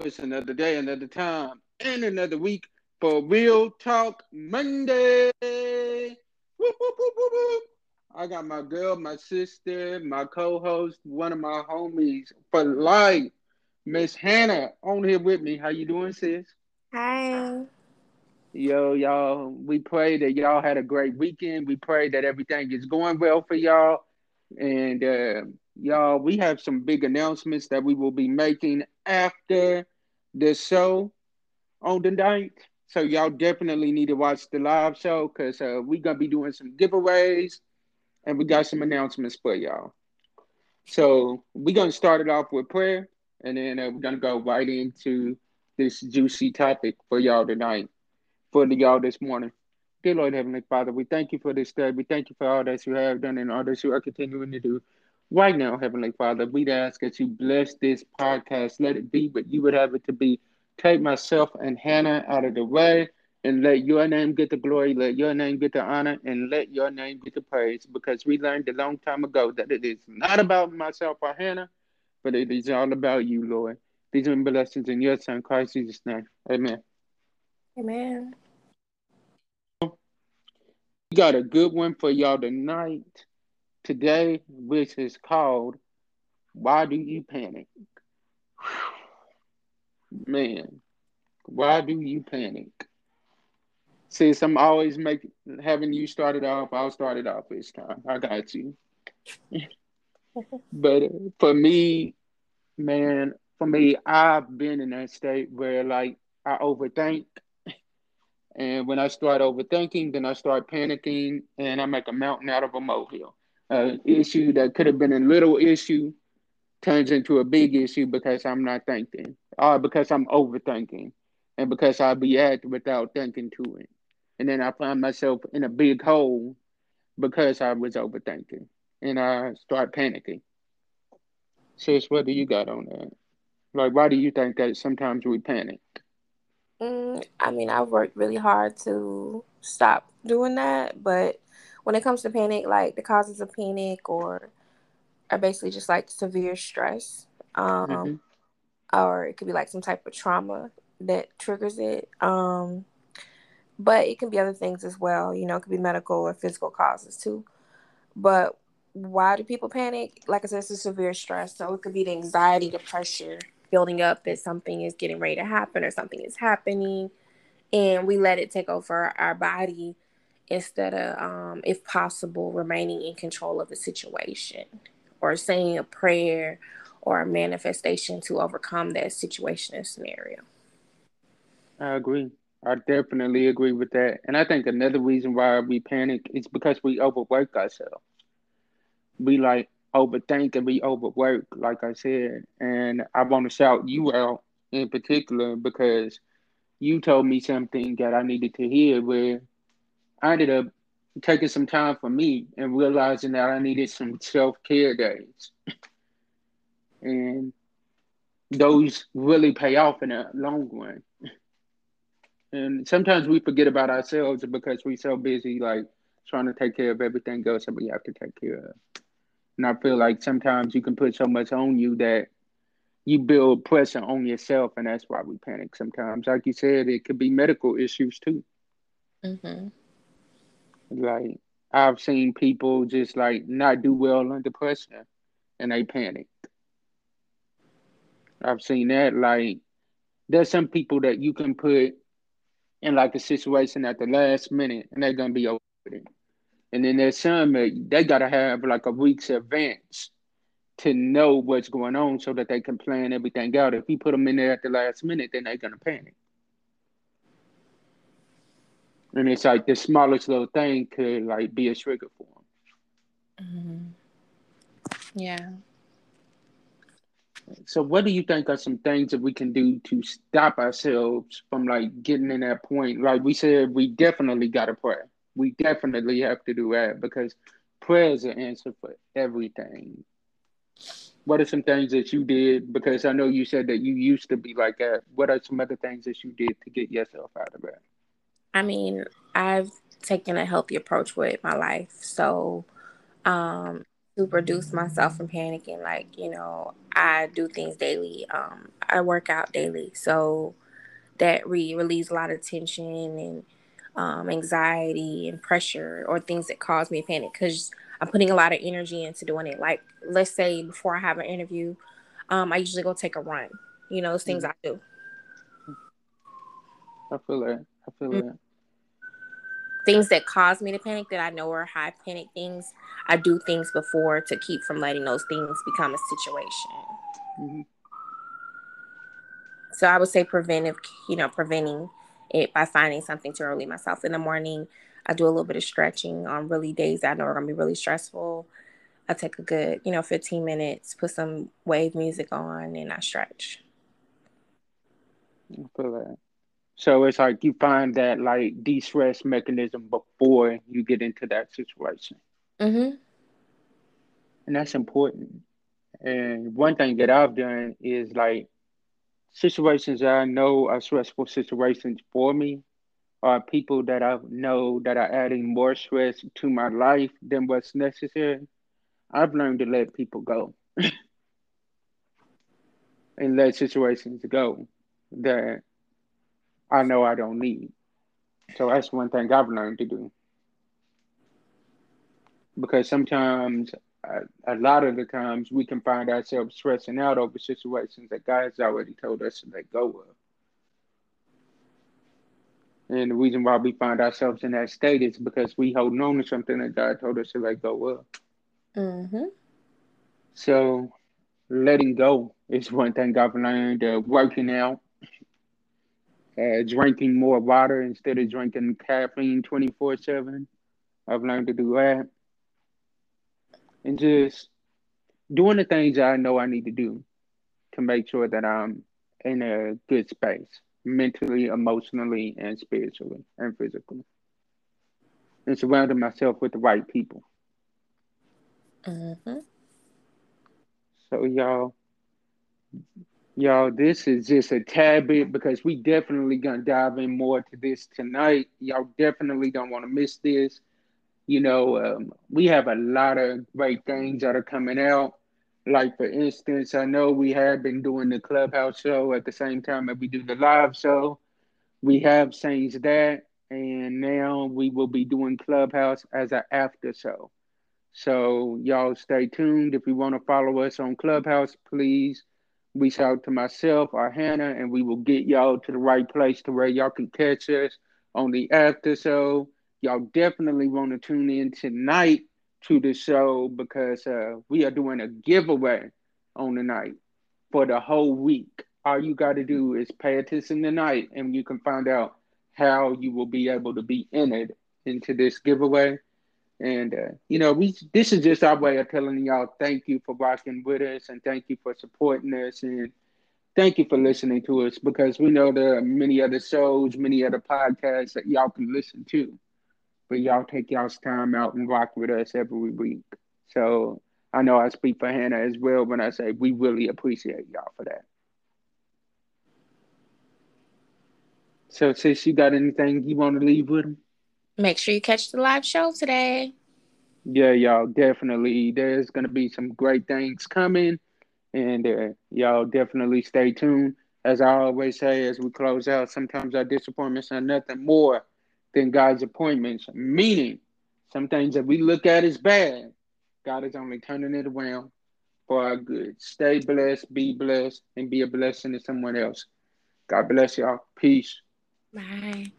It's another day, another time, and another week for Real Talk Monday. Whoop, whoop, whoop, I got my girl, my sister, my co-host, one of my homies for life, Miss Hannah, on here with me. How you doing, sis? Hi. Yo, y'all. We pray that y'all had a great weekend. We pray that everything is going well for y'all. And uh, y'all, we have some big announcements that we will be making after the show on the night. So y'all definitely need to watch the live show because uh, we're gonna be doing some giveaways and we got some announcements for y'all. So we're gonna start it off with prayer, and then uh, we're gonna go right into this juicy topic for y'all tonight, for the y'all this morning. Dear Lord Heavenly Father, we thank you for this day. We thank you for all that you have done and all that you are continuing to do. Right now, Heavenly Father, we'd ask that you bless this podcast. Let it be what you would have it to be. Take myself and Hannah out of the way and let your name get the glory, let your name get the honor, and let your name get the praise. Because we learned a long time ago that it is not about myself or Hannah, but it is all about you, Lord. These are blessings in your son, Christ Jesus' name. Amen. Amen. We got a good one for y'all tonight today, which is called Why Do You Panic? Man, why do you panic? Since I'm always making having you started off, I'll start it off this time. I got you. but for me, man, for me, I've been in that state where like I overthink. And when I start overthinking, then I start panicking and I make a mountain out of a molehill uh, issue that could have been a little issue turns into a big issue because I'm not thinking, or because I'm overthinking, and because I react without thinking to it. And then I find myself in a big hole because I was overthinking, and I start panicking. Sis, what do you got on that? Like, why do you think that sometimes we panic? Mm, I mean, I've worked really hard to stop doing that, but when it comes to panic, like the causes of panic or are basically just like severe stress. Um, mm-hmm. or it could be like some type of trauma that triggers it. Um, but it can be other things as well, you know, it could be medical or physical causes too. But why do people panic? Like I said, it's a severe stress. So it could be the anxiety, the pressure building up that something is getting ready to happen or something is happening. And we let it take over our body instead of, um, if possible, remaining in control of the situation or saying a prayer or a manifestation to overcome that situation or scenario. I agree. I definitely agree with that. And I think another reason why we panic is because we overwork ourselves. We like overthink and we overwork, like I said. And I want to shout you out in particular because you told me something that I needed to hear where I ended up taking some time for me and realizing that I needed some self care days. and those really pay off in the long run. And sometimes we forget about ourselves because we're so busy, like trying to take care of everything else that we have to take care of. And I feel like sometimes you can put so much on you that you build pressure on yourself, and that's why we panic sometimes. Like you said, it could be medical issues too. Mm-hmm. Like I've seen people just like not do well under pressure and they panic. I've seen that like there's some people that you can put in like a situation at the last minute and they're gonna be over it. And then there's some that they gotta have like a week's advance to know what's going on so that they can plan everything out. If you put them in there at the last minute, then they're gonna panic. And it's like the smallest little thing could like be a trigger for them. Mm-hmm. Yeah. So, what do you think are some things that we can do to stop ourselves from like getting in that point? Like we said, we definitely got to pray. We definitely have to do that because prayer is an answer for everything. What are some things that you did? Because I know you said that you used to be like that. What are some other things that you did to get yourself out of that? I mean, I've taken a healthy approach with my life. So, um, to reduce myself from panicking. Like, you know, I do things daily. Um, I work out daily. So that re- relieves a lot of tension and um, anxiety and pressure or things that cause me panic because I'm putting a lot of energy into doing it. Like, let's say before I have an interview, um, I usually go take a run. You know, those things mm-hmm. I do. I feel that. I feel mm-hmm. that things that cause me to panic that I know are high panic things, I do things before to keep from letting those things become a situation. Mm-hmm. So I would say preventive, you know, preventing it by finding something to relieve myself in the morning. I do a little bit of stretching on really days I know are gonna be really stressful. I take a good, you know, 15 minutes, put some wave music on, and I stretch. I feel that. So it's like you find that like de-stress mechanism before you get into that situation. Mm-hmm. And that's important. And one thing that I've done is like situations that I know are stressful situations for me are people that I know that are adding more stress to my life than what's necessary. I've learned to let people go and let situations go that I know I don't need. So that's one thing I've learned to do. Because sometimes, a, a lot of the times, we can find ourselves stressing out over situations that God's already told us to let go of. And the reason why we find ourselves in that state is because we hold on to something that God told us to let go of. Mm-hmm. So, letting go is one thing I've learned. Uh, working out, uh, drinking more water instead of drinking caffeine 24 7. I've learned to do that. And just doing the things I know I need to do to make sure that I'm in a good space mentally, emotionally, and spiritually and physically. And surrounding myself with the right people. Mm-hmm. So, y'all, Y'all, this is just a tad bit because we definitely gonna dive in more to this tonight. Y'all definitely don't want to miss this. You know, um, we have a lot of great things that are coming out. Like for instance, I know we have been doing the clubhouse show at the same time that we do the live show. We have changed that, and now we will be doing clubhouse as an after show. So y'all stay tuned. If you want to follow us on Clubhouse, please reach out to myself or Hannah, and we will get y'all to the right place to where y'all can catch us on the after show. Y'all definitely want to tune in tonight to the show because uh, we are doing a giveaway on the night for the whole week. All you got to do is pay attention tonight, and you can find out how you will be able to be entered into this giveaway. And uh, you know, we this is just our way of telling y'all thank you for rocking with us and thank you for supporting us and thank you for listening to us because we know there are many other shows, many other podcasts that y'all can listen to. But y'all take y'all's time out and rock with us every week. So I know I speak for Hannah as well when I say we really appreciate y'all for that. So, sis, you got anything you want to leave with them? Make sure you catch the live show today. Yeah, y'all definitely. There's gonna be some great things coming, and uh, y'all definitely stay tuned. As I always say, as we close out, sometimes our disappointments are nothing more than God's appointments. Meaning, some things that we look at as bad, God is only turning it around for our good. Stay blessed, be blessed, and be a blessing to someone else. God bless y'all. Peace. Bye.